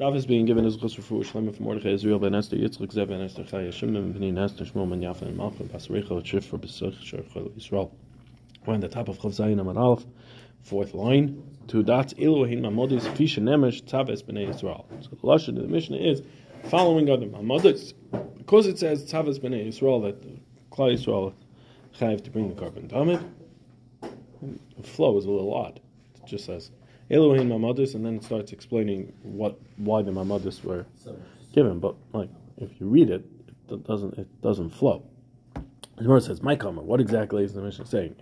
Dav is being given as chus for Shlomo from Mordechai Israel ben Esther Yitzchak Zev ben Esther Chaya Shimon ben Esther Shmuel ben Yafa and Malchus Basaricha Shif for Besach Shachol Yisrael. We're on the top of Chav Zayin Amar Aleph, fourth line. Two dots. Elohim Mamodis Fisha Nemesh Taves Bnei Yisrael. So the lashon of the Mishnah is following other Mamodis because it says Taves Bnei Yisrael that Klal Yisrael chayiv to bring the korban tamid. The flow is a little odd. It just says Elohim Mamadis, and then it starts explaining what why the Mamadis were given. But like if you read it, it doesn't it doesn't flow. The Gemara says, "My kamar." What exactly is the Mishnah saying?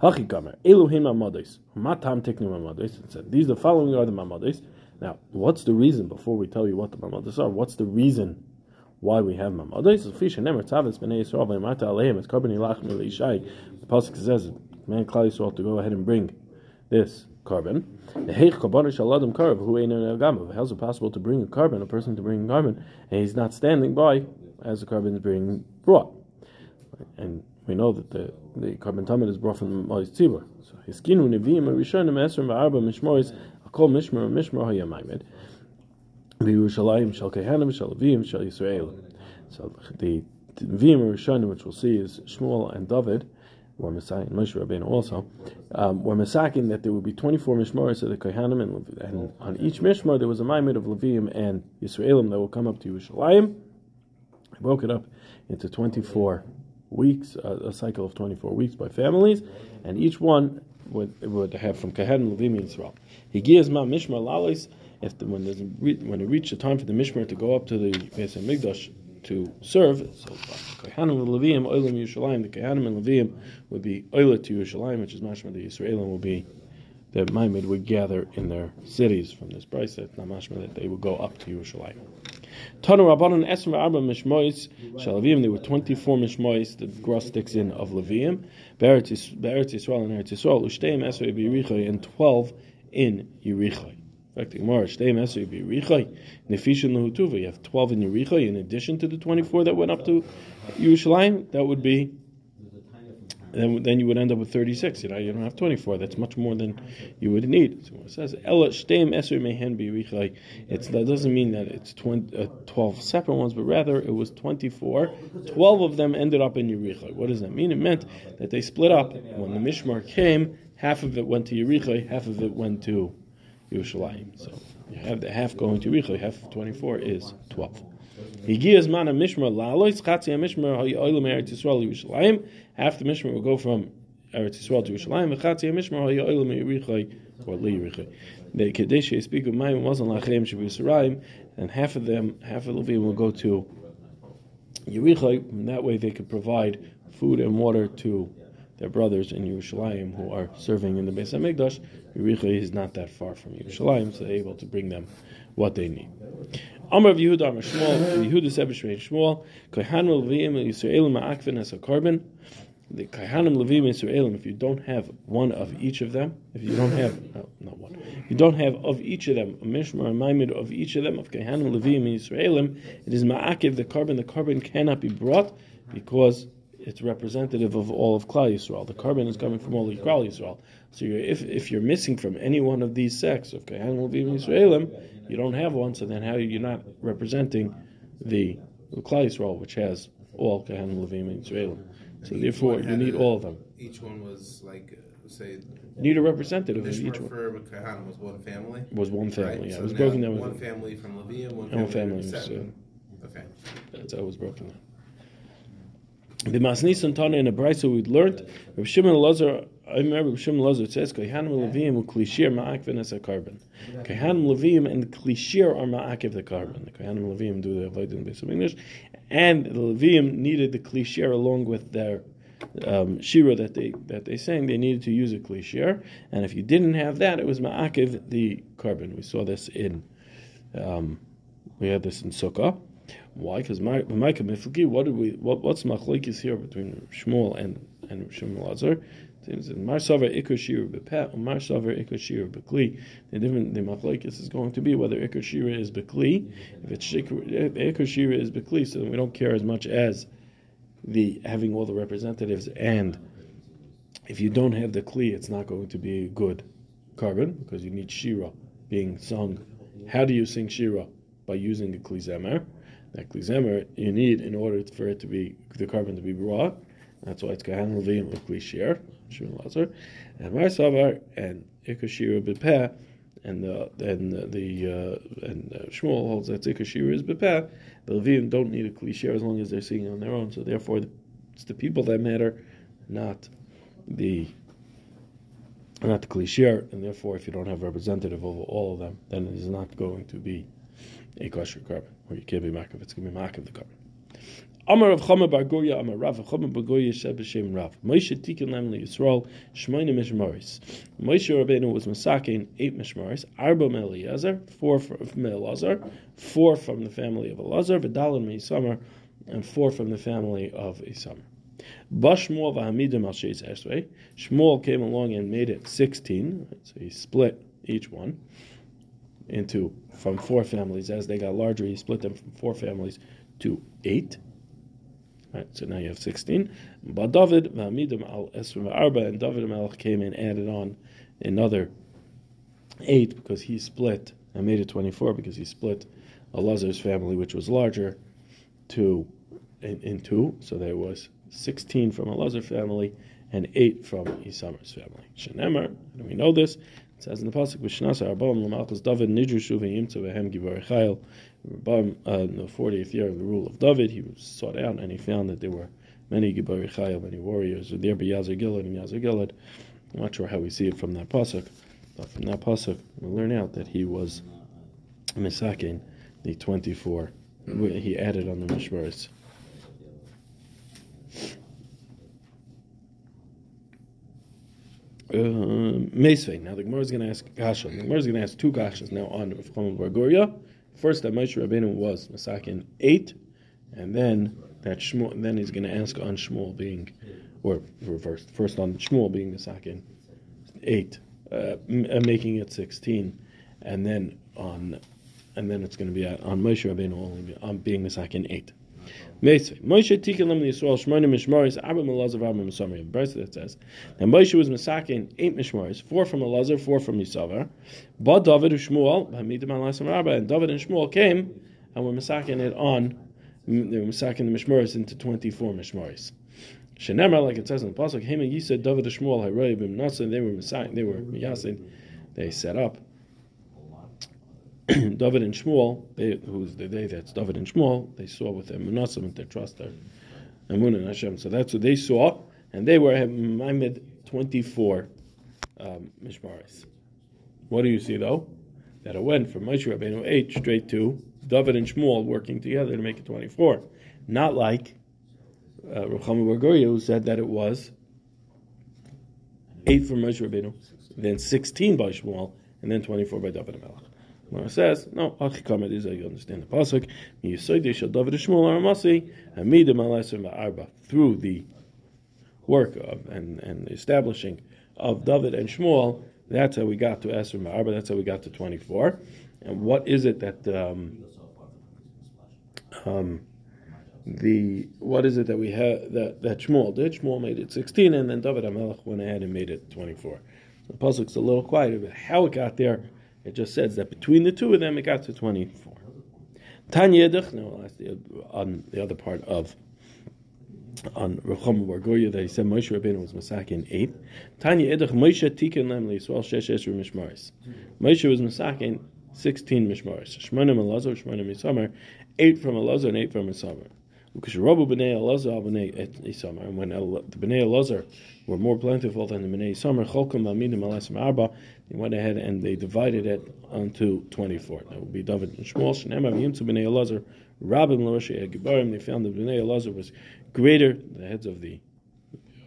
Hachi kamar Elohim Mamadis. Matam tiknu Mamadis. It said these the following are the Mamadis. Now, what's the reason before we tell you what the Mamadis are? What's the reason? Why we have Mamadis? nemer tavis b'nei Yisrael v'yamata aleim. It's korban ilach milishai. The pasuk says, "Man klal Yisrael to go ahead and bring this korban. How's it possible to bring a korban, a person to bring a korban, and he's not standing by as the korban is being brought? And we know that the, the korban tamid is brought from Mois Tzibur. So Hiskinu Nevi'im Rishonim Esrim V'Arba Mishmoris Akol Mishmar Mishmar Hayamaimed V'Yerushalayim Shal Kehanim Shal Levim Shal Yisrael. So the Nevi'im Rishonim, which we'll see, is Shmuel and David were Messiah Moshe Rabbeinu also, um, were Masakin that there would be 24 Mishmaris of the Kohanim, and, and, on each Mishmar there was a Maimid of Levium and Yisraelim that will come up to Yerushalayim. I broke it up into 24 weeks, uh, a cycle of 24 weeks by families, and each one would, would have from Kohanim, Levium, and Yisrael. He gives Ma Mishmar Lalis, if the, when, when it reached the time for the Mishmar to go up to the Beis Hamikdash, to serve. So Kohanim and Levium, Oilim Yerushalayim, the Kohanim and Levium would be Oila to Yerushalayim, which is mashma the Israelim will be that Maimid would gather in their cities from this price that mashma that they would go up to Yerushalayim. Tanu Rabbanon Esmer Arba Mishmois Shalavim. There were twenty-four Mishmois. The gross sticks in of Levium. Beretz Yisrael and Eretz Yisrael. Ushteim Esrei B'Yerichai and twelve in Yerichai. You have 12 in Yericha in addition to the 24 that went up to Yerushalayim. That would be then, then you would end up with 36. You know, you don't have 24. That's much more than you would need. So it says, Ella Shteim Mehen That doesn't mean that it's 20, uh, 12 separate ones, but rather it was 24. 12 of them ended up in Yerichai. What does that mean? It meant that they split up. When the Mishmar came, half of it went to Yerichai, half of it went to Yerushalayim. So you have the half going to Yericho, half of 24 is 12. Higiyas mana mishmar lalois chatzia mishmar ha'yolim Eretz Yisrael Yerushalayim. Half the mishmar will go from Eretz Yisrael to Yerushalayim. Chatzia mishmar ha'yolim Yericho or li Yericho. The Kadesh speak of Mayim wasn't lachem and half of them, half of Levim will go to Yericho. And that way they could provide food and water to their brothers in Yerushalayim who are serving in the Beis Hamikdash. Yericho is not that far from Yerushalayim, so they're able to bring them what they need. Amr of Yehuda, Amr Shmuel, Yehuda said B'Shmei Shmuel, Kohanim Levim Yisraelim Ma'akvin as a korban. The Kohanim Levim Yisraelim, if you don't have one of each of them, if you don't have, no, not one, if you don't have of each of them, a Mishmar, a Maimid of each of them, of Kohanim Levim Yisraelim, it is Ma'akiv, the korban, the korban cannot be brought because it's representative of all of Klal Yisrael. The korban is coming from all of Klal Yisrael. So if if you're missing from any one of these sects of Kahan Levim Yisraelim, you don't have one. So then how are you not representing the Klal Yisrael, which has all Kahan Levim Yisraelim? So therefore, you need all of them. Each one was like. Uh, say, need a representative of each one. for Kahanim was one family. Was one family, right? yeah. So it was broken down. One family from Levium, one family, one family from. Okay. That's how it was broken down. The Masnisan Tana in a brisa we learned. Rav Shimon Lazar, I remember Rav Shimon Lazar says, "Kohanim Levim uklishir ma'akvin as a korban." Kohanim Levim and the klishir are ma'akiv the korban. The Kohanim Levim do the avodah in base of English, and the Levim needed the klishir along with their um, shira that they that they sang. They needed to use a klishir, and if you didn't have that, it was ma'akiv the korban. We saw this in. Um, we had this in Sukkah. Why? Because Micah Miflki, what did we? What, what's machlekes here between Shmuel and and Shmuel Lazar? Mar Savar Ikar Shira Bepet, Mar Savar Ikar Shira. The different the machlekes is going to be whether Ikar Shira is Bekli. If it's Ikar Shira is Bekli, so we don't care as much as the having all the representatives and if you don't have the kli, it's not going to be good korban because you need shira being sung How do you sing Shira? By using a klizemer. That klizemer you need in order for it to be the korban to be brought. That's why it's Kahan Levim with Klishir, Shimon Lazar, and Marsavar and Ikashira Bepeh, and the and the, the uh, and uh, Shmuel holds that Ikashira is Bepeh. The Levim don't need a Klishir as long as they're singing on their own. So therefore, it's the people that matter, not the not the klishir, and therefore, if you don't have representative of all of them, then it is not going to be a kosher korban, or you can't be makif. It's going to be makif the korban. Amar of Chama Bar Goya, Amar Rav, Chama Bar Goya, Sheb B'Shem Rav. Moshe Tikkun Lem Yisrael, Shmoyne Mishmaris. Moshe Rabbeinu was masaking eight Mishmaris, Arba Meliezer, four from Elazar, four from the family of Elazar, Vidalin Meisamar, and four from the family of Isamar. Bashmuel v'hamidim al sheis esrei. Shmuel came along and made it 16. So he split each one into from four families. As they got larger, he split them from four families to eight. Right, so now you have 16. But David v'hamidim al arba, and David Melech came and added on another eight because he split and made it 24 because he split Elazar's family, which was larger, to in, in two. So there was 16 from Elazar family, and 8 from Isamar's family. Shenemar, and we know this, it says in the Pasuk, Vishnasa Arbam Lamalchus David Nidrushu V'yimtzu V'hem Givar Chayil. Uh, in the 40th year of the rule of David, he was sought out and he found that there were many Gibar Chayil, many warriors, there be Yazar Gilad and Yazar Gilad. I'm not sure how we see it from that Pasuk, but from that Pasuk, we learn out that he was Misakin, the 24, he added on the Mishmaris. Uh, now the Gemara is going to ask Kasha. The Gemara is going to ask two Kashas now on Rav Chama Bargoria. First, that Moshe Rabbeinu was Masakin eight, and then that Shmuel. Then he's going to ask on Shmuel being, or reversed. First on Shmuel being Masakin eight, uh, uh, making it sixteen, and then on, and then it's going to be on Moshe Rabbeinu only on being Masakin eight. Moshe tikkun lam Yisrael shmona mishmaris abba melazar abba misamrim. Verse that says that Moshe was masakin eight mishmaris, four from Elazar, four from Yisavar. But David and Shmuel hamidim alasam rabba, and David and Shmuel came and were masakin it on. They were masakin the mishmaris into twenty four mishmaris. Shenemar, like it says in the pasuk, Hema Yisa David and Shmuel Haroy bim They were masakin. They were miyasin. They set up. David and Shmuel, they, who's the day that's David and Shmuel, they saw with their munasim and their trust, their amun and Hashem. So that's what they saw, and they were Maimed 24 um, Mishmaris. What do you see though? That it went from Moshe Rabbeinu 8 straight to David and Shmuel working together to make it 24. Not like uh, Rucham who said that it was 8 from Moshe Rabbeinu, then 16 by Shmuel, and then 24 by David and Melech. Gemara says, no, Achikamed is you understand the pasuk. David through the work of and, and establishing of David and Shmuel. That's how we got to Esrim Arba. That's how we got to twenty four. And what is it that um, um, the what is it that we have that that Shmuel did? Shmuel made it sixteen, and then David Amelech went ahead and made it twenty four. The pasuk's a little quiet about how it got there. It just says that between the two of them, it got to 24. Tanya Yedich, no, that's the, on the other part of on Rechom Bargoya that he said Moshe Rabbeinu was Masakin eight. Tanya Edach Moshe Tikkun Lem Yisrael Shesh Esru Mishmaris. Moshe was Masakin sixteen Mishmaris. Shmonim Elazar, Shmonim Yisamar, eight from Elazar and eight from Yisamar. Because b'nei Isamar, eh, eh, and when the b'nei Elazar were more plentiful than the b'nei Isamar, they went ahead and they divided it onto twenty-four. That would be David and Shmuel. Shneimar v'yimtzu b'nei Elazar, Rabim. They found that b'nei Elazar was greater, the heads of the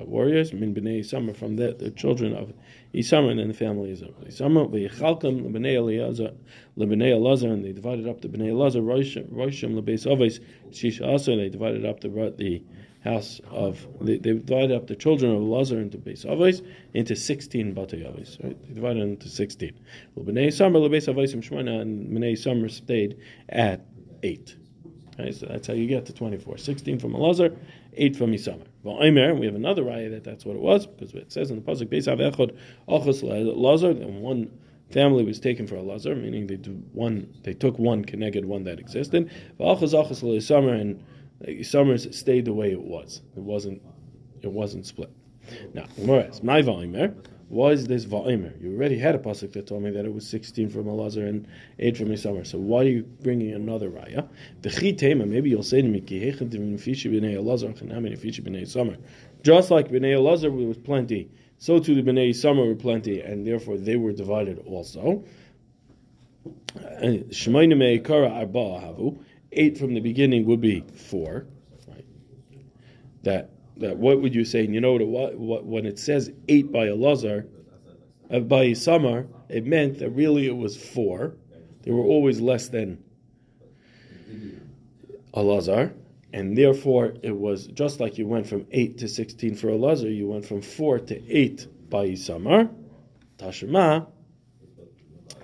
warriors, min b'nei Yisama, from that, the children of Yisama and then the families of Yisama, v'yichalkam l'b'nei Elazar, l'b'nei Elazar, and they divided up the b'nei Elazar, roishim l'beis oves, shisha asa, and they divided up the, the house of, they, they divided up the children of Elazar into beis oves, into 16 batei oves, right? They divided into 16. L'b'nei Yisama, l'beis ovesim and b'nei Yisama stayed at 8. So that's how you get to 24. 16 from Elazar, 8 from Isamar. Well, we have another raya that that's what it was, because it says in the Pasuk, Beis Av Echod Ochos Lazar, and one family was taken for Elazar, meaning they, one, they took one connected one that existed. Ochos Ochos Isamar, and Isamar stayed the way it was. It wasn't, it wasn't split. Now, Gemara my My Aimer, was this va'imer? You already had a pasuk that told me that it was sixteen from Elazar and eight from summer. So why are you bringing another raya? The. Maybe you'll say to me. Just like bnei Elazar was plenty so too the Bnei Summer were plenty, and therefore they were divided also. Eight from the beginning would be four. Right? That that what would you say? And you know what, what when it says eight by Elazar, uh, by Summer, it meant that really it was four. They were always less than Elazar and therefore it was just like you went from 8 to 16 for Elazar, you went from 4 to 8 by Isamar, Tashema,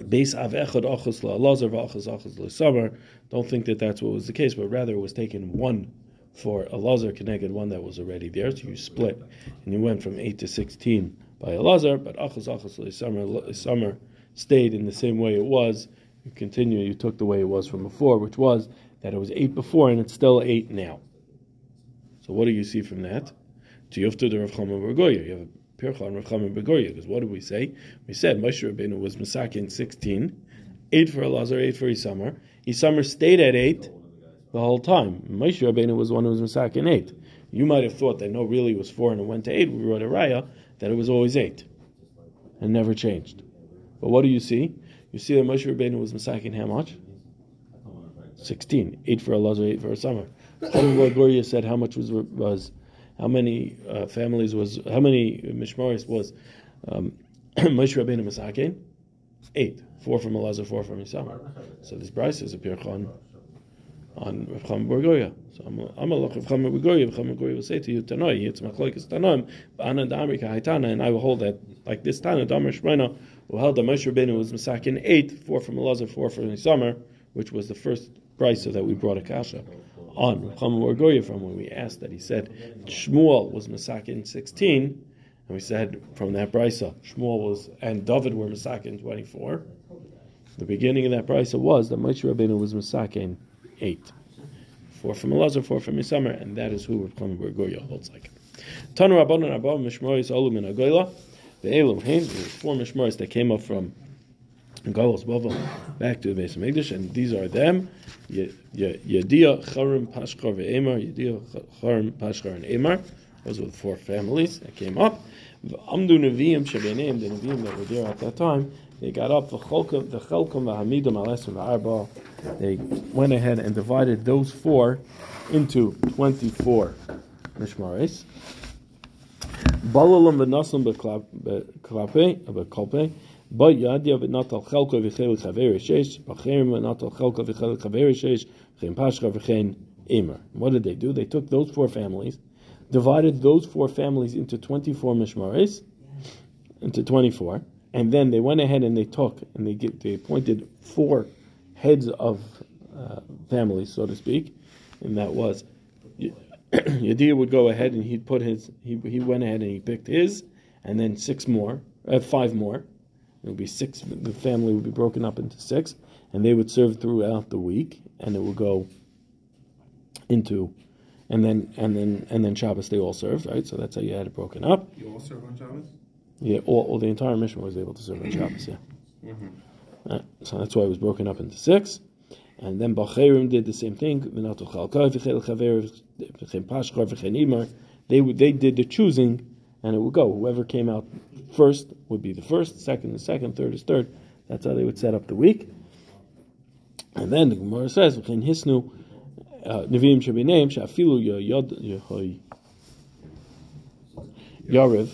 Base av echad achos la'alazar v'achos achos l'samar. Don't think that that's what was the case, but rather it was taken one for a Elazar connected one that was already there. So you split, and you went from eight to sixteen by Elazar, but achos achos l'samar stayed in the same way it was. You continue. You took the way it was from before, which was that it was eight before and it's still eight now. So what do you see from that? To the. You have a Pircha on Rav Chama. Because what did we say? We said Moshe Rabbeinu was Masakin 16, eight for Elazar, eight for Isamar. Isamar stayed at eight the whole time. Moshe Rabbeinu was one who was Masakin eight. You might have thought that no, really it was four and it went to eight. We wrote a raya that it was always eight and never changed. But what do you see? You see that Moshe Rabbeinu was Masakin how much? 16. Eight for Elazar, eight for a summer. Gloria said how much was, was how many uh, families was, how many mishmaris was um, Moshe Rabbeinu Masakin? Eight. Four from Elazar, four from Isamar. So this Bryce is a pirchon on Rav Bergoya. So I'm a Rav Chama Bergoya. Rav Chama Bergoya will say to you, Tanoi, it's Machloikis Tanoim, Ba'ana Damrika Haitana, and I will hold that, like this Tana, Damar Shmena, will hold that Moshe Rabbeinu was Masakin eight, four from Elazar, four from Isamar, which was the first brisa that we brought a kasha on Chama Goya from when we asked that he said Shmuel was Masakin 16, and we said from that brisa Shmuel was and David were Masakin 24. The beginning of that brisa was that Moshe Rabbeinu was Masakin 8. Four from Elazar, four from Isamar, and that is who Chama Goya holds like. Tanu Rabbanon Abba Mishmoris Olum in Agoyla. The Elam Hain, four Mishmoris that came up from Galos Bavel back to the base of Megdish, and these are them: Yedia, Charim, Pashkar, Ve'emar, Yedia, Charim, Pashkar, and Emar. Those were the four families that came up. Amdu Nevi'im Shebeneim, the Nevi'im that were there at that time, they got up the Cholkum, the Cholkum, the Hamidim, Alesim, Arba. They went ahead and divided those four into 24 Mishmaris. Balalam v'nasim b'klape, b'kolpe, but Yadia v'natal chelko v'chel chaver shesh, b'cherim v'natal chelko v'chel chaver shesh, v'chein pashcha v'chein emer. What did they do? They took those four families, divided those four families into 24 mishmaris, into 24, and then they went ahead and they took, and they, get, they appointed four heads of uh, families, so to speak, and that was Yadir would go ahead and he'd put his, he, he went ahead and he picked his, and then six more, uh, five more, it would be six. The family would be broken up into six, and they would serve throughout the week, and it would go into, and then and then and then Shabbos they all served, right? So that's how you had it broken up. You all serve on Shabbos. Yeah, all, all the entire mission was able to serve on Shabbos. Yeah. Mm-hmm. Right, so that's why it was broken up into six. And then Bacherim did the same thing. They they did the choosing, and it would go. Whoever came out first would be the first, second the second, third is third. That's how they would set up the week. And then the Gemara says, "V'chein hisnu uh, neviim shebeneim shafilu yarev."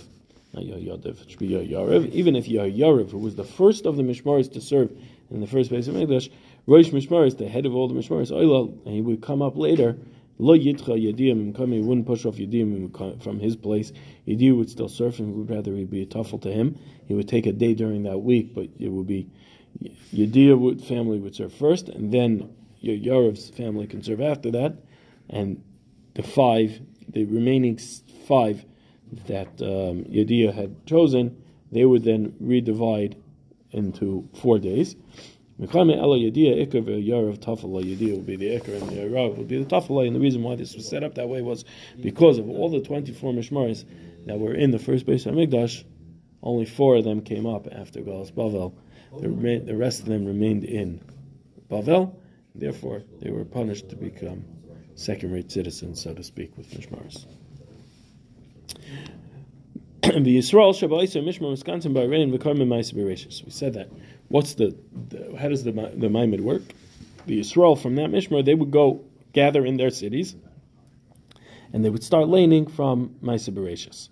It. Even if Yariv, who was the first of the Mishmaris to serve in the first base of English, Rosh Mishmaris, the head of all the Mishmaris, and he would come up later Lo yitcha coming, he wouldn't push off yadim from his place. Yadim would still serve him. Would rather he be a tuffle to him. He would take a day during that week, but it would be would family would serve first, and then Yarev's family can serve after that, and the five, the remaining five that um, had chosen, they would then redivide into four days. Mechame ela yadia ikar ve'yarav tafala yadia would be the ikar and the yarav would be the tafala. And the reason why this was set up that way was because of all the 24 mishmaris that were in the first base of Migdash, only four of them came up after Galus Bavel. The, the rest of them remained in Bavel. Therefore, they were punished to become second-rate citizens, so to speak, with mishmaris. The Yisrael Shabbaisa Mishmar Wisconsin by rain v'karmim ma'is We said that. What's the, the how does the the Maimid work? The Yisrael from that Mishmar they would go gather in their cities, and they would start laning from Ma'is Bereshis.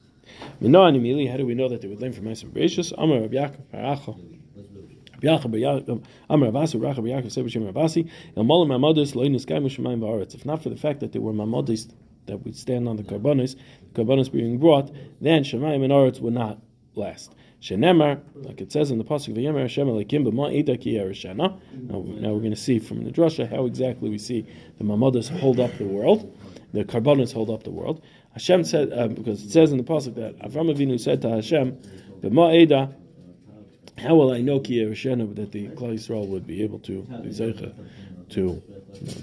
Minoan immediately, how do we know that they would lane from Ma'is Bereshis? Amar Rabbi Yaakov bar Acha. Um, if not for the fact that they were mamadis that would stand on the karbonis, the karbonis being brought, then Shemayim and Aretz would not last. Shenemar, like it says in the pasuk, "V'yemer Hashem Elikim b'ma ita ki Now, we're going to see from the drasha how exactly we see the mamadas hold up the world, the karbonis hold up the world. Hashem said uh, because it says in the pasuk that Avram Avinu said to Hashem, "B'ma eda." How will I know ki that the Klal Yisrael would be able to to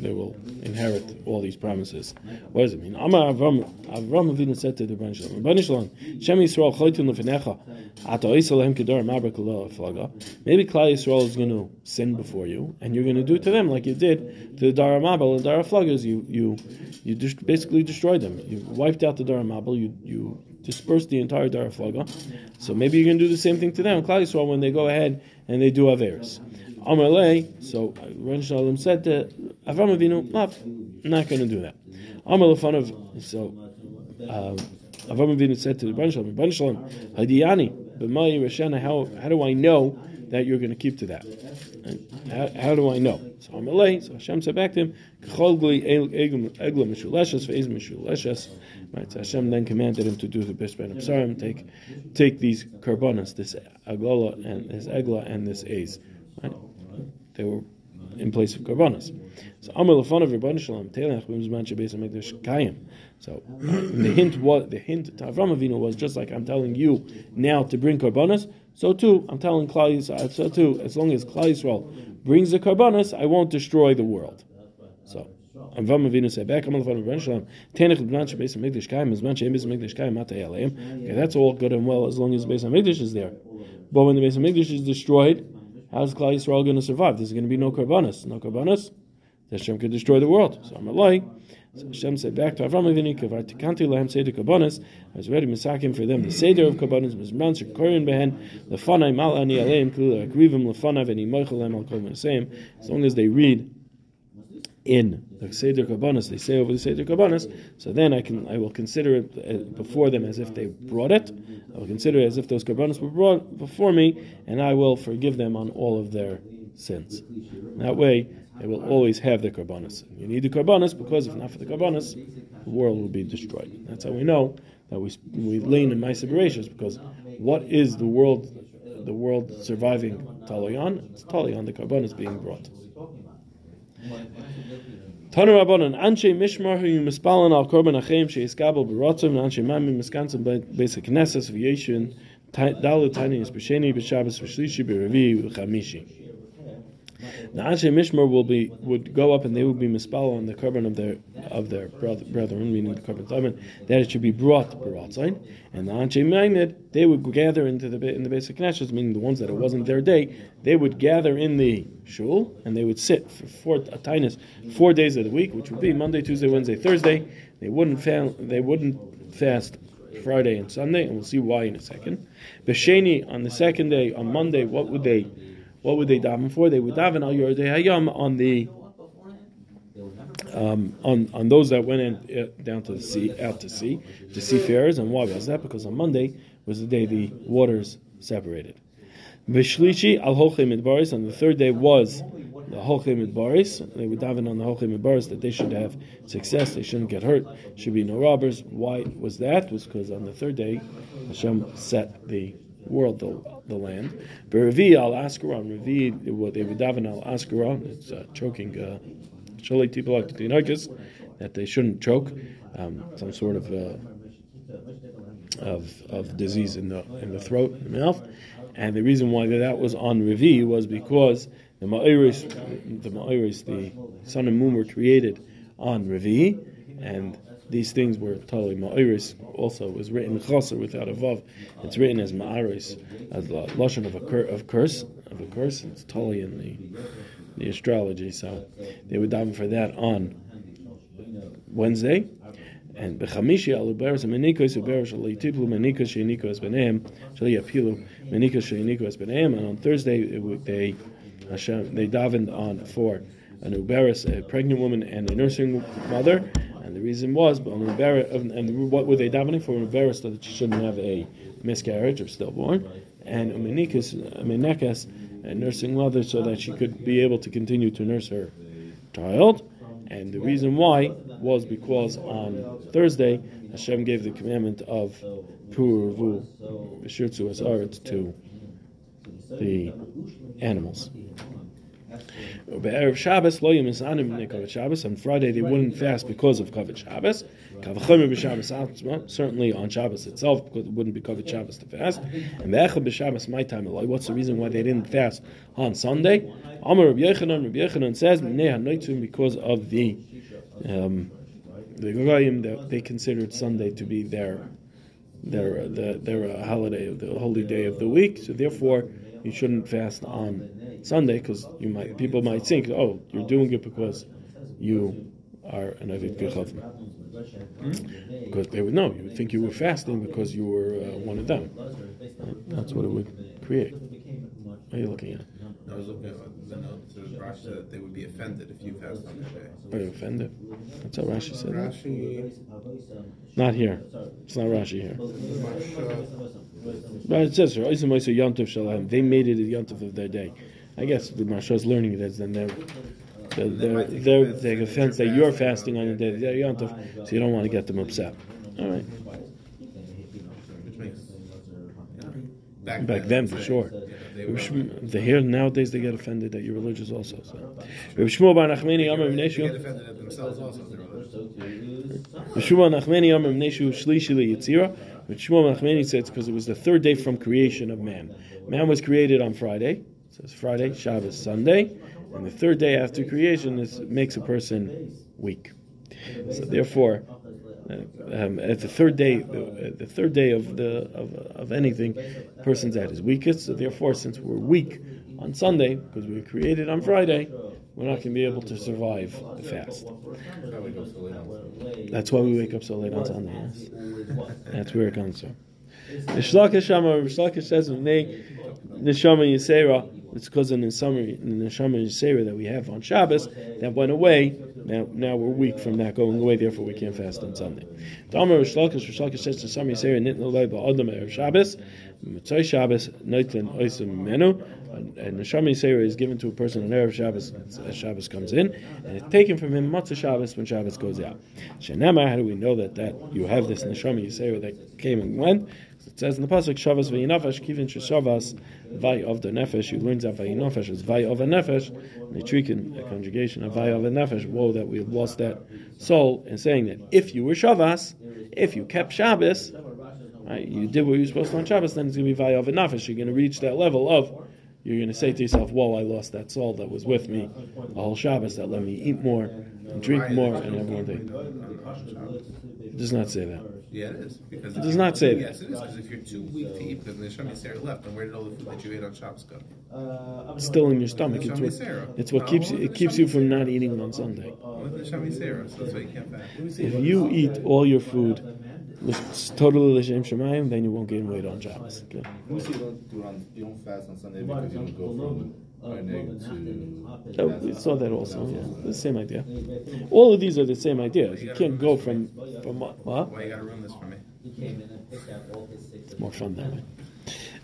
they will inherit all these promises. What does it mean? Amar Avram, Avram Avinu said to the Rebbeinu Shalom, Shalom, Shem Yisrael choytun lefenecha, ata oisalehem kedar mabra flaga. Maybe Klal Yisrael is going to sin before you, and you're going to do to them like you did to the Dara Mabel and Dara Flagas. You you you just basically destroyed them. You wiped out the Dara Mabel. You you dispersed the entire Dara Flaga. So maybe going to do the same thing to them, Klal Yisrael, when they go ahead and they do Averis. Amalei, so Ren Shalom said to Avram Avinu, not, not going to do that. Amal of so uh, Avram Avinu said to the Ren Shalom, Ren Shalom, Hadiyani, how how do I know that you're going to keep to that? How, how do I know? So I'm Amalei, so Hashem said back to him, K'cholgli egla mishuleshes ve'ez mishuleshes. Right, so Hashem then commanded him to do the best ben Absarim, take take these karbonas, this aglola and this egla and this ez. Right? They were in place of karbanas. So Amar Lafon of Rebbeinu Shalom Telech B'Mizman Shebeis Hamikdash Kayim. So the hint was the hint to Avram Avinu was just like I'm telling you now to bring karbanas. So too I'm telling Klal Yisrael. Uh, so too as long as Klal Yisrael brings the karbanas, I won't destroy the world. So. Avram Avinu said back, Lafon of Rebbeinu Shalom Telech B'Mizman Shebeis Hamikdash Kayim. B'Mizman Shebeis Hamikdash Kayim Matay Aleim. Okay, that's all good and well as long as the Beis Hamikdash is there. But when the Beis Hamikdash is destroyed, How's Klal Yisrael going to survive? There's going to be no karbanas. No karbanas. Hashem could destroy the world. So I'm a So Hashem said back to Avram Avinu, "Kavar tikanti lahem seder karbanas." I was ready to misakim for them the seder of karbanas was manser korin behen lefanai mal ani aleim kula akrivim lefanav and imoichalem al kol same. As long as they read in the Seder Kabbanis, they say over the Seder Kabbanis, so then I can I will consider it uh, before them as if they brought it. I will consider it as if those Kabbanis were brought before me, and I will forgive them on all of their sins. That way, they will always have the Kabbanis. You need the Kabbanis because if not for the Kabbanis, the world will be destroyed. That's how we know that we we lean in my separations because what is the world the world surviving Talion? It's Talion, the Kabbanis being brought. Tanu Rabbanon, Anshe Mishmar, you mispalan al korban achem, she iskabel berotzim, Anshe Mami miskansim basic knesses, v'yeshin, dalu tani is b'sheni, b'shabbos, v'shlishi, b'revi, v'chamishi. The Anshe Mishmar will be would go up and they would be mispal on the korban of their of their brother, brethren, meaning the korban tamen, that it should be brought berotzim, and the Anshe Maimid they would gather into the in the basic knesses, meaning the ones that it wasn't their day, they would gather in the shul and they would sit for four a four days of the week, which would be Monday, Tuesday, Wednesday, Thursday. They wouldn't fa- they wouldn't fast Friday and Sunday, and we'll see why in a second. Besheni on the second day, on Monday, what would they what would they daven for? They would daven al Yordei Hayam on the um, on on those that went in, uh, down to the sea, out to sea, to seafarers. And why was that? Because on Monday was the day the waters separated. Vishlishi al Holchem Midbaris. On the third day was the Holchem Midbaris. They would daven on the Holchem Midbaris that they should have success. They shouldn't get hurt. Should be no robbers. Why was that? It was because on the third day Hashem set the world, the, the land. Berevi al Askaron, Revi, what they would daven al Askaron, it's uh, choking, uh, that they shouldn't choke, um, some sort of, uh, of of disease in the in the throat, in the mouth, And the reason why that was on Revi was because the Ma'iris, the Ma'iris, the sun and moon were created on Revi, and these things were totally Ma'iris. Also, it was written Chaser without a Vav. It's written as Ma'aris, as the Lashon of a cur- of curse, of a curse. It's totally in the the astrology. So they would daven for that on Wednesday. And b'chamishi al uberes menikos uberes shali tiplu menikos shenikos beneim shali apilu menikos shenikos beneim. And on Thursday they Hashem they davened on for an uberes, a pregnant woman and a nursing mother. And the reason was, but on and what were they davening for? Uberes that she shouldn't have a miscarriage or stillborn, and umenikas, umenekas, a nursing mother, so that she could be able to continue to nurse her child. And the reason why was because on Thursday Hashem gave the commandment of Puravu Asaretz to the animals. On Friday they wouldn't fast because of Kavod Shabbos. Atzma, certainly on Shabbos itself, because it wouldn't be Kavod Shabbos to fast. And be'echel b'Shabbos my time. What's the reason why they didn't fast on Sunday? Amar Rabbi Yechanan, Rabbi Yechanan says, because of the um, the Goyim that they considered Sunday to be their their their, their uh, holiday, the holy day of the week. So therefore, you shouldn't fast on Sunday because you might people might think, oh, you're doing it because you are an avid gechavim. Because they would know, you would think you were fasting because you were uh, one of them. That's what it would create. What are you looking at? I was looking at the notes. There's Rashi said that they would be offended if you fast on that day. Are you offended? That's how Rashi said. Rashi, Not here. It's not Rashi here. But it says, "Oisim Oisa Yontiv Shalem." They made it a Yontiv of their day. I guess the Marsha is learning it as then they're they're, they're, they're taking offense that you're fasting on the day of Yontiv, so you don't want to get them upset. All right, which makes yeah. back then for they- sure. yeah, they Rabbi Shmuel- They hear nowadays they get offended that you're religious also. So, Rabbi Shmuel Bar Nachmani Amar They Mneshu. get offended at themselves also. if they're Nachmani Amar Mneshu Shlishi. But Shmuel Nachmani says because it was the third day from creation of man. Man was created on Friday. It says Friday, Shabbos, Sunday, and the third day after creation is, makes a person weak. So therefore, um, at the third day, the, the third day of the of, of anything, person's at his weakest. So therefore, since we're weak on Sunday because we were created on Friday, we're not going to be able to survive the fast. That's why we wake up so late on Sunday. Yes. That's where it comes from. Reish Lakish says Neshama Yisera. It's because in the summary in the Neshama Yisera that we have on Shabbos that went away. Now now we're weak from that going away. Therefore we can't fast on Sunday. Damar Reish Lakish Rishlakish says to Neshama Yisera Nitna Lei Ba'adam Erev Shabbos. Mitzay Shabbos Noitlin Oisim Menu. And Neshama Yisera is given to a person on Erev Shabbos as Shabbos comes in, and it's taken from him Matzah Shabbos when Shabbos goes out. Shenema, how do we know that, that you have this Neshama Yisera that came and went? It says in the pasuk Shabbos v'yinafesh kivin sheshavas vay of the nefesh. You learn that v'yinafesh is vay of a nefesh. Nitrikin, a conjugation of vay of a nefesh. Whoa, that we have lost that soul. And saying that if you were Shavas, if you kept Shabbos, right, you did what you were supposed to on Shabbos, then it's going to be vay of a nefesh. You're going to reach that level of you're going to say to yourself, "Whoa, I lost that soul that was with me a whole Shabbos that let me eat more, and drink more, and have more day." It does not say that. Yeah, it is. Because It does not say that. Yes, it is. Because if you're too weak to eat, then the Shami Sarah left, and where did all the food that you ate on Shabbos go? It's still in your stomach. It's what, it's what keeps you, it keeps you from not eating on Sunday. With the Shami so that's can't fast. If you eat all your food lis- totally l'shem shemayim, then you won't gain weight on Shabbos. Okay. We you don't do on, you don't fast on Sunday because you don't go from Arneg to. Oh, we saw that also. Yeah, the same idea. All of these are the same idea. You can't go from from what? what? Why you gotta ruin this for me? It's more fun that way.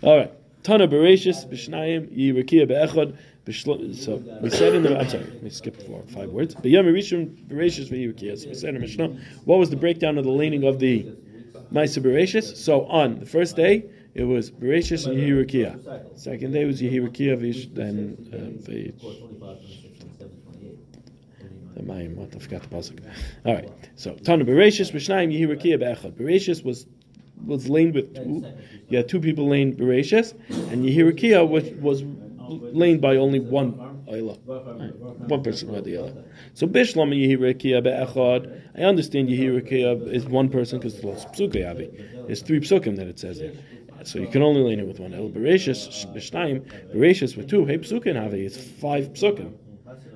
All right. Tana Bereshis B'Shnayim Yirakia Be'echad. B'shlo- So we said in the I'm sorry, we skipped four five words. B'Yom Rishon Bereshis V'Yirakia. So we said in Mishnah. What was the breakdown of the laning of the Ma'aser Bereshis? So on the first day it was Bereshis and Yirakia. Second day was Vish then uh, the Mayim. What I forgot the pasuk. All right. So Tana Bereshis B'Shnayim Yirakia Be'echad. Bereshis was was laned with two. Had two people laned Bereshis, and Yehirakia which was laned by only one Ayla. One person or the other. So Bishlam Yehirakia be'echad. I understand Yehirakia is one person because it's psuke avi. It's three psukim that it says there. So you can only lane it with one. El Bereshis b'shnayim Bereshis with two. Hey psukim avi. It's five psukim.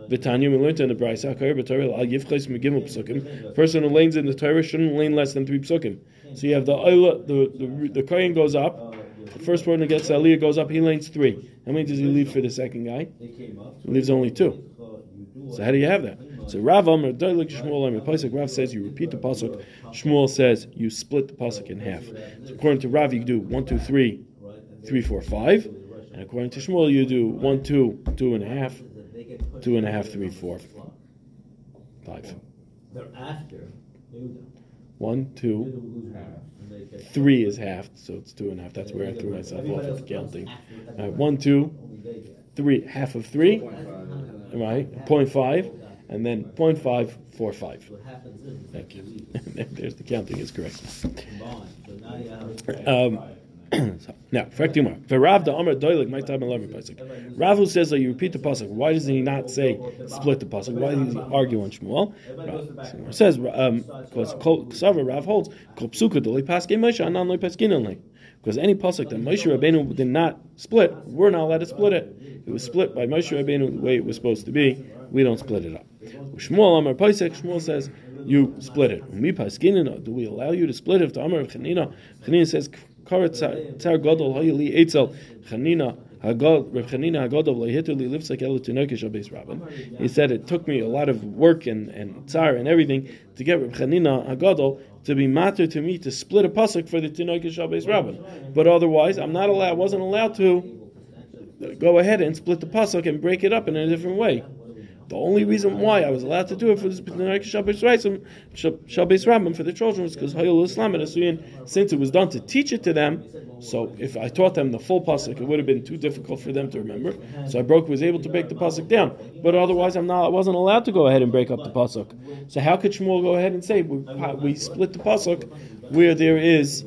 V'tanya, we learned in the Brisa, Kar b'Torah, al yivchais megimel psukim. Person who lanes in the Torah shouldn't lane less than three psukim. So you have the Ayla, the the the Kohen goes up. The first one that gets Aliyah goes up. He lanes three. How many does he leave for the second guy? He leaves only two. So how do you have that? So Rav Amr Doilik Shmuel Amr Pasuk. Rav says you repeat the pasuk. Shmuel says you split the pasuk in half. So according to Rav, you do one, two, three, three, four, five, and according to Shmuel, you do one, two, two and a half, two and a half, three, four, five. Thereafter, One, two, three is half, so it's two and a half. That's where I threw myself off the counting. All right, one, two, three, half of three, right? Point five, and then point five, four, five. Thank you. There's the counting is correct. Combined, so now you have. Um, so, now, correct Gemara. For Rav the Amr Doilik, my time eleven pasuk. Rav who says that you repeat the pasuk. Why does he not say split the pasuk? Why does he argue on Shmuel? Rav, says um, because Ksava Rav holds kol psuka doli paske Moshe anan loy paskin only. Because any pasuk that Moshe Rabbeinu did not split, we're not allowed to split it. It was split by Moshe Rabbeinu the way it was supposed to be. We don't split it up. Shmuel Amar Paisek, Shmuel says you split it. Do we allow you to split it? If the Amar of Chanina, Chanina says Eitzel Chanina. Hagod, Rav Chanina Livsak Tinokish. He said it took me a lot of work and and and everything to get Rav Chanina Hagodol to be matter to me to split a pasuk for the Tinokish Abes Rabin. But otherwise, I'm not allowed. wasn't allowed to go ahead and split the pasuk and break it up in a different way. The only reason why I was allowed to do it for this Shabbos Rabbim for the children was because Hayul Islam and Asuyin, since it was done to teach it to them, so if I taught them the full pasuk, it would have been too difficult for them to remember. So I broke, was able to break the pasuk down, but otherwise I'm not, I wasn't allowed to go ahead and break up the pasuk. So how could Shmuel go ahead and say we, we split the pasuk where there is,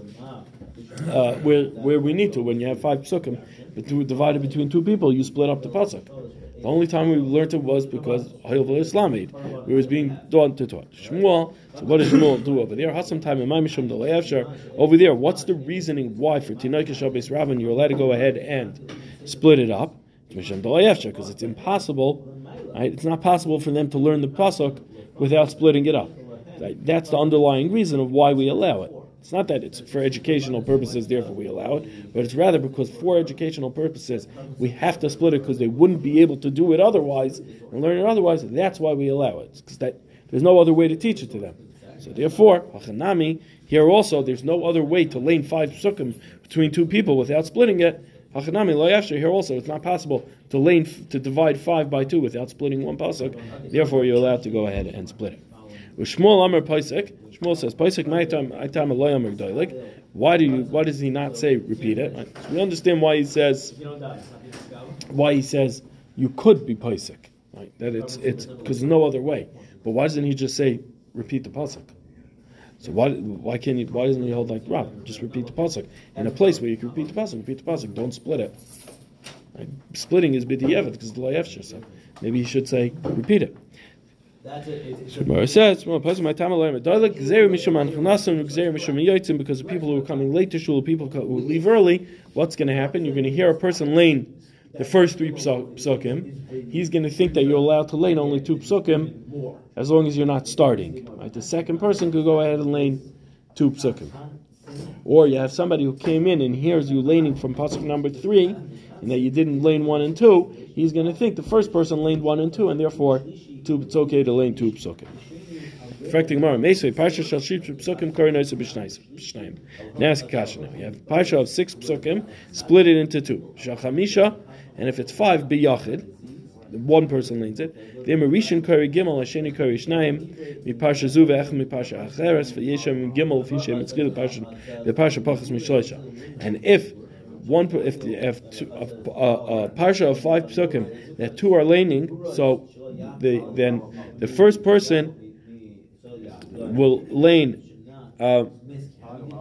uh, where where we need to when you have five to, divided between two people, you split up the pasuk. The only time we learned it was because Hayil Islam aid. It was being done to taught. Shmuel, so what does Shmuel do over there? Hasam time in my Mishum Over there, what's the reasoning why for Tinaika Shabbos Rabin you're allowed to go ahead and split it up? Because it's impossible, right? It's not possible for them to learn the pasuk without splitting it up. Right? That's the underlying reason of why we allow it. It's not that it's for educational purposes, therefore we allow it, but it's rather because for educational purposes we have to split it because they wouldn't be able to do it otherwise and learn it otherwise. That's why we allow it because there's no other way to teach it to them. So therefore, hachanami here also there's no other way to lane five psukim between two people without splitting it. Hachanami lo here also it's not possible to lane to divide five by two without splitting one pasuk. Therefore, you're allowed to go ahead and split it. With Shmuel Amar Paisik, Shmuel says, "Paisik time Why do you? Why does he not say repeat it? So we understand why he says why he says you could be Paisik, right? That it's it's because there's no other way. But why doesn't he just say repeat the pasuk? So why why can't he? Why doesn't he hold like Rav? Just repeat the pasuk in a place where you can repeat the pasuk. Repeat the pasuk. Don't split it. Right? Splitting is b'di'evet because the layefsha. So maybe he should say repeat it. That's it. Says, "Well, person my time alone, Doilik gzeir mishum anchnasim, gzeir mishum yotzim." Because the people who are coming late to shul, people who leave early, what's going to happen? You're going to hear a person lane the first three psuk- psukim. He's going to think that you're allowed to lane only two psukim, as long as you're not starting. Right? The second person could go ahead and lane two psukim. Or you have somebody who came in and hears you laning from pasuk number three, and that you didn't lane one and two. He's going to think the first person laned one and two, and therefore two, it's okay to lane two psukim. Reflecting more, Mesei Parsha shall sheep psukim korinoisa b'shnayim. Now ask kasha now. You have Parsha of six psukim, split it into two. Shachamisha, and if it's five, biyachid, one person lanes it. The Marishan Kari Gimel, Hasheni Kari Shnayim, Mi Parsha Zu ve'ech Mi Parsha Acheres, ve'yeshem Gimel, Fishem Mitzgil, Parsha, the Parsha Pachas Mishloisha. And if one, if if a, Parsha of five psukim, that two are laning, so the, then the first person will lane uh,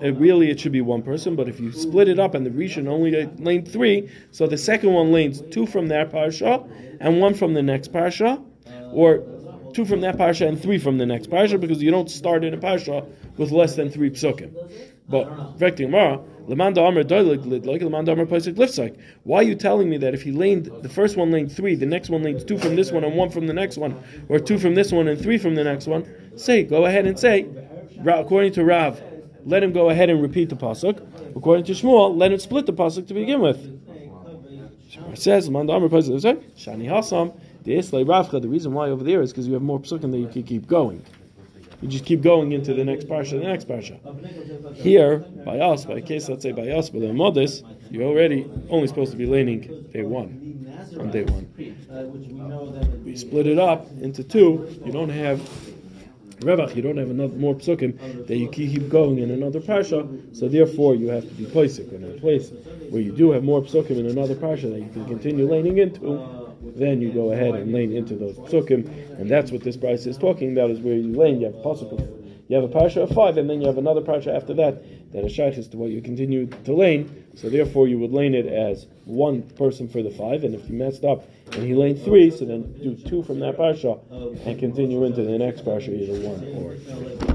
it really it should be one person. But if you split it up and the Rishon only lane three, so the second one lanes two from that parsha and one from the next parsha, or two from that parsha and three from the next parsha, because you don't start in a parsha with less than three psukim. But Vekti Gemara, Lemanda Amr Lidlik, Lemanda Amr Paisik Lifsik. Why are you telling me that if he laned the first one laned three, the next one lanes two from this one and one from the next one, or two from this one and three from the next one? Say, go ahead and say, according to Rav, let him go ahead and repeat the pasuk. According to Shmuel, let him split the pasuk to begin with. It says, Lemanda Amr Paisik Lifsik, Shani Hasam, the. The reason why over there is because you have more psukim that you can keep going. You just keep going into the next parsha, the next parsha. Here, by us, by case, let's say by us, by the maamados, you're already only supposed to be laning day one, on day one. We split it up into two. You don't have revach. You don't have another more psukim that you keep going in another parsha. So therefore, you have to be placing in a place where you do have more psukim in another parsha that you can continue laning into. Then you go ahead and lane into those psukim, and that's what this price is talking about. Is where you lane. You have a pasuk you have a parsha of five, and then you have another parsha after that that is as to what you continue to lane. So therefore, you would lane it as one person for the five, and if you messed up and he laned three, so then do two from that parsha and continue into the next parsha, either one or three.